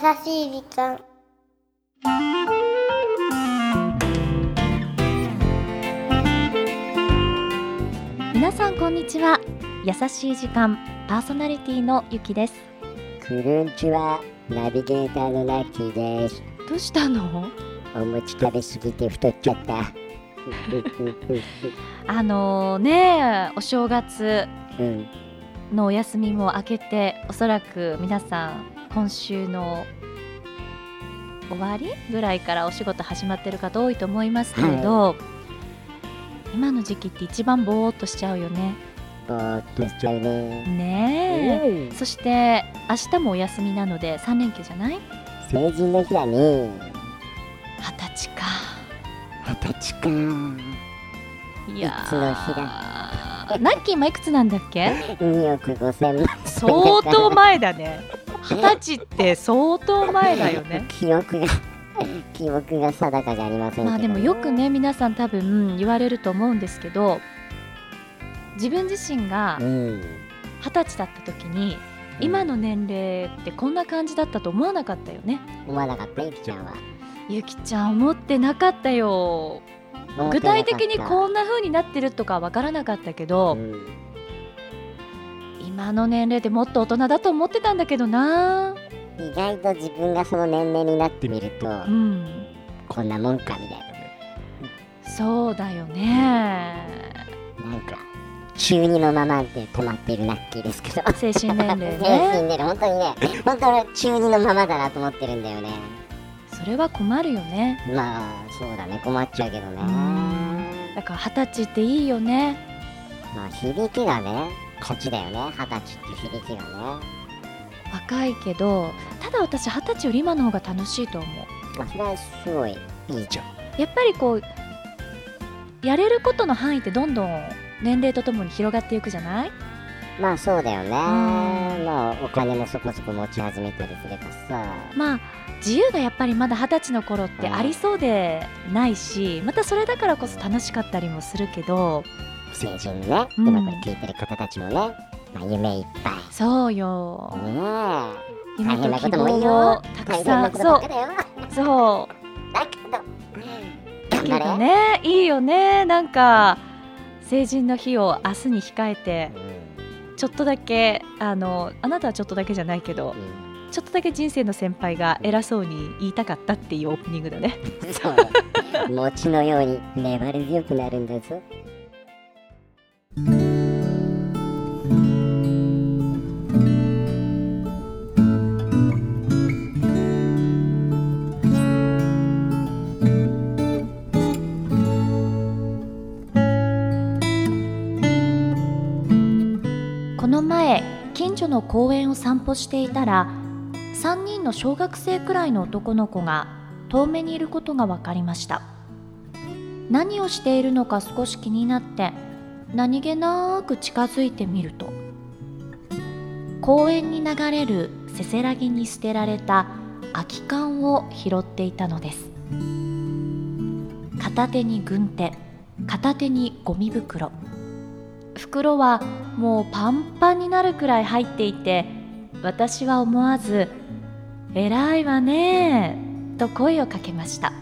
しい時間。皆さんこんにちは。優しい時間パーソナリティのゆきです。クルンチはナビゲーターのラッキーです。どうしたの？お餅食べ過ぎて太っちゃった。あのねお正月うん、のお休みも明けておそらく皆さん今週の終わりぐらいからお仕事始まってる方多いと思いますけれど、今の時期って一番ぼーっとしちゃうよね。ぼーっとしちゃうね。ねえ、うん。そして明日もお休みなので3連休じゃない？成人の日だね。二十歳か。二十歳か。いやいつの日ーナッキー今いくつなんだっけ？2億5千万。相当前だね二十歳って相当前だよね 記憶が、記憶が定かじゃありませんけど、まあでもよく。ね皆さん多分言われると思うんですけど自分自身がうん。二十歳だった時に今の年齢ってこんな感じだったと思わなかったよね思わなかった、ゆきちゃんは。ゆきちゃん思ってなかったよ具体的にこんな風になってるとかわからなかったけど、うん。今の年齢でもっと大人だと思ってたんだけどな。意外と自分がその年齢になってみると、うん。こんなもんかみたいそうだよね。な。なんか、中二のままで止まっているラッキーですけど。精神年齢精神ね年齢本当にね本当に中二のままだなと思ってるんだよね。それは困るよねまあそうだね困っちゃうけどねうんだから二十歳っていいよねまあ響きがねこっちだよね二十歳って響きがね。若いけどただ私二十歳より今の方が楽しいと思う。まあそれはすごいいいじゃん。やっぱりこうやれることの範囲ってどんどん年齢とともに広がっていくじゃない？まあそうだよね。ん。まあお金もそこそこ持ち始めたりすればさ。まあ自由がやっぱりまだ二十歳の頃ってありそうでないしまたそれだからこそ楽しかったりもするけど成人ね、うん。今これ聞いてる方たちもね、まあ、夢いっぱそうよ。いねえ。夢と希大変なこともいい望をよたくさなんそう。そう。だけどだけどねいいよね。なんか成人の日を明日に控えてちょっとだけあのあなたはちょっとだけじゃないけどうんうん。ちょっとだけ人生の先輩が偉そうに言いたかったっていうオープニングだね。そうだ。餅のように粘り強くなるんだぞこの前近所の公園を散歩していたら3人の小学生くらいの男の子が遠目にいることが分かりました。何をしているのか少し気になって何気なく近づいてみると公園に流れるせせらぎに捨てられた空き缶を拾っていたのです。片手に軍手片手にゴミ袋。袋はもうパンパンになるくらい入っていて私は思わず「偉いわね」と声をかけました。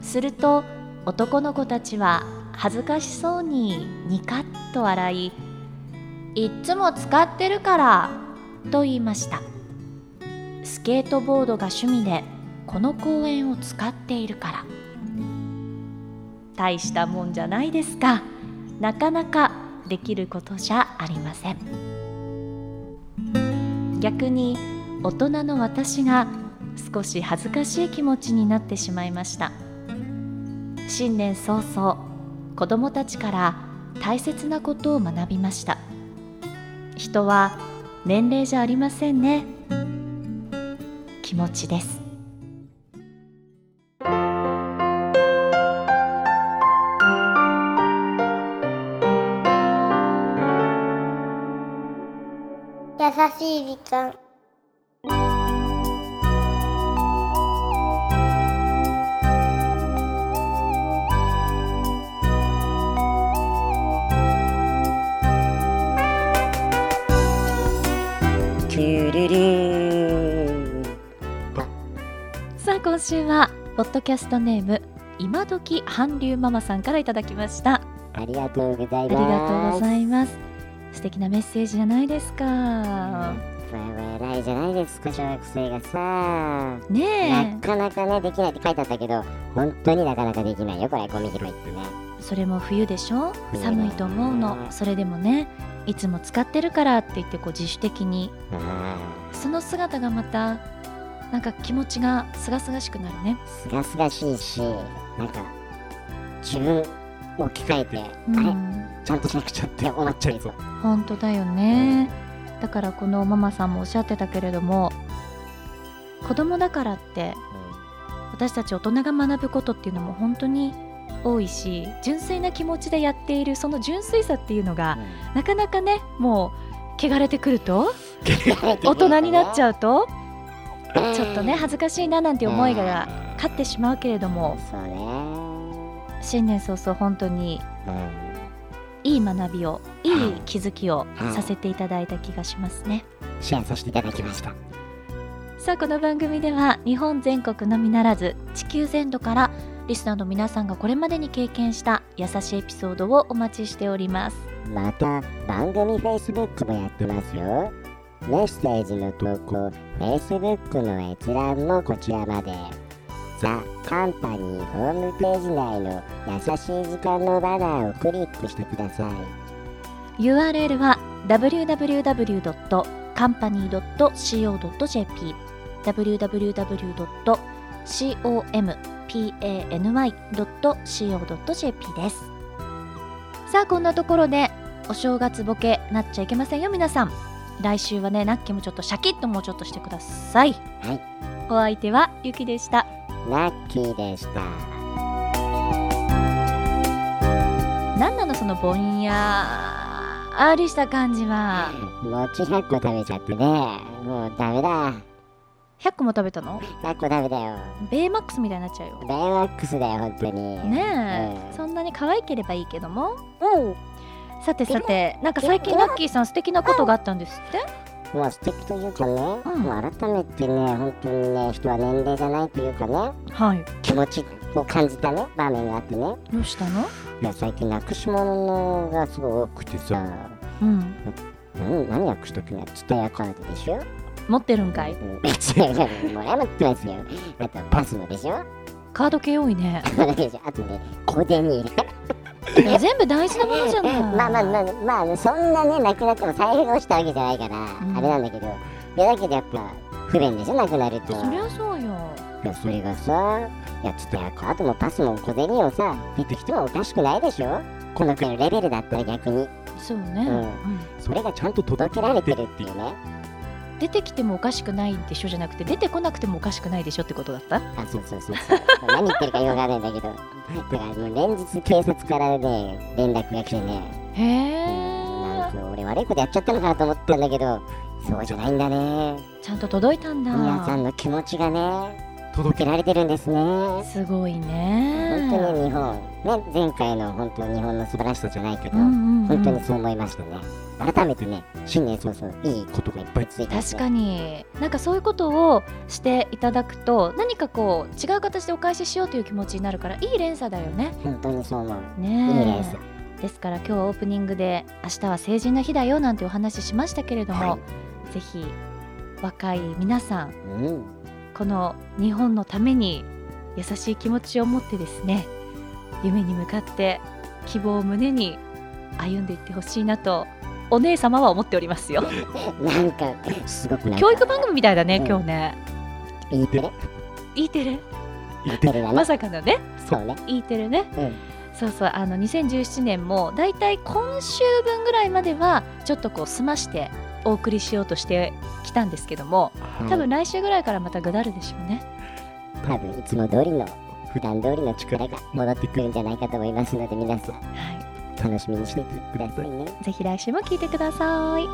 すると男の子たちは恥ずかしそうにニカッと笑い「いっつも使ってるから」と言いました。スケートボードが趣味でこの公園を使っているから。大したもんじゃないですか。なかなかできることじゃありません。逆に大人の私が少し恥ずかしい気持ちになってしまいました。新年早々子供たちから大切なことを学びました。人は年齢じゃありませんね。気持ちです。優しい時間。キュルルー。ン週はポッドキャストネーム今時韓流ママさんからいただきました。ありがとうございます。ありがとうございます。素敵なメッセージじゃないですか。これは偉いじゃないです。か小学生がさ。ねなかなかねできないって書いてあったけど本当になかなかできないよこれ。ゴミ拾いってね。えそれも冬でしょ？冬寒いと思うの。それでもねいつも使ってるからって言ってこう自主的に。あその姿がまたなんか気持ちがすがすがしくなるね。あすがすがしいしなんか自分を置き換えて、うあれ？んちゃんとしなくちゃって思っちゃいそう。本当だよね。だからこのママさんもおっしゃってたけれども子供だからって私たち大人が学ぶことっていうのも本当に多いし純粋な気持ちでやっているその純粋さっていうのがなかなかねもう汚れてくると大人になっちゃゃうとちょっとね恥ずかしいななんて思いが勝ってしまうけれども新年早々本当にうん。いい学びをいはいい気づきをはいさせていただいた気がしますね。シェアさせていただきました。さあこの番組では日本全国のみならず地球全土からリスナーの皆さんがこれまでに経験した優しいエピソードをお待ちしております。また番組 Facebook もやってますよ。メッセージの投稿 Facebook の閲覧もこちらまで。ザ・カンパニーホームページ内の優しい時間のバナーをクリックしてください。URL は www.company.co.jp www.company.co.jp です。さあこんなところでお正月ボケなっちゃいけませんよ皆さん。来週はねナッキーもちょっとシャキッともうちょっとしてください。はい。お相手はゆきでした。ラッキーでした。何なのそのぼんやりした感じは。餅100個食べちゃってね。もうダメだ100個も食べたの？100個食べたよ。ベイマックスみたいになっちゃうよ。ベイマックスだよ本当に。ねえ、うん。そんなに可愛ければいいけども。うん。さてさてなんか最近ラッキーさん素敵なことがあったんですって？まあ素敵というかね、うん。もう改めてね、本当にね、人は年齢じゃないというかね、はい。気持ちを感じたね、場面があってね、どうしたの？いや最近なくし物のがすごい多くてさ、うん。何何なくしたっけね、ツタヤカードでしょ？持ってるんかい違う違う、もう謝ってますよ。あとパスモでしょカード系多いねあとね、コデニール。いや全部大事なものじゃないまあまあまあ、まあ、そんなね、なくなっても財布が落ちたわけじゃないから、んあれなんだけど、いやだけどやっぱ、不便でしょ、なくなると。そりゃそうよいや、それがさ、いや、ツタヤカードもパスも小銭をさ、出てきてもおかしくないでしょこのくらいのレベルだったら逆に、そうね、うんうんそれがちゃんと届けられてるっていうね。出てきてもおかしくないでしょじゃなくて出てこなくてもおかしくないでしょってことだった？あ、そうそうそうそう。何言ってるかよくわかんないんだけど。だからもう連日警察からね、連絡が来てね、へなんえか俺悪いことやっちゃったのかなと思ったんだけど、そうじゃないんだね。ちゃんと届いたんだ皆さんの気持ちがね、届けられてるんですね。すごいね本当に日本、ね、前回の本当日本の素晴らしさじゃないけど、うんうんうん本当にそう思いましたね。改めてね、新年早々いいことがいっぱいついて確かになんかそういうことをしていただくと何かこう違う形でお返ししようという気持ちになるからいい連鎖だよね本当にそう思う。ねいいえ連鎖。ですから今日はオープニングで明日は成人の日だよなんてお話ししましたけれども、はぜひ若い皆さんうん。この日本のために優しい気持ちを持ってですね夢に向かって希望を胸に歩んでいってほしいなとお姉様は思っておりますよ。なんか、すごく教育番組みたいだね、うん。今日ね。E テレ E テレ E テレだまね。さかのね。そうね。E テレね。うん。そうそうあの2017年もだいたい今週分ぐらいまではちょっとこう済ましてお送りしようとしてきたんですけども多分来週ぐらいからまたぐだるでしょうね。多分いつも通りの、普段通りの力が戻ってくるんじゃないかと思いますので、皆さん。は楽しみにしていてくださいね。ぜひ来週も聞いてください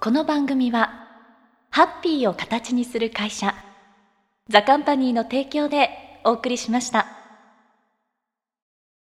この番組はハッピーを形にする会社ザカンパニーの提供でお送りしました。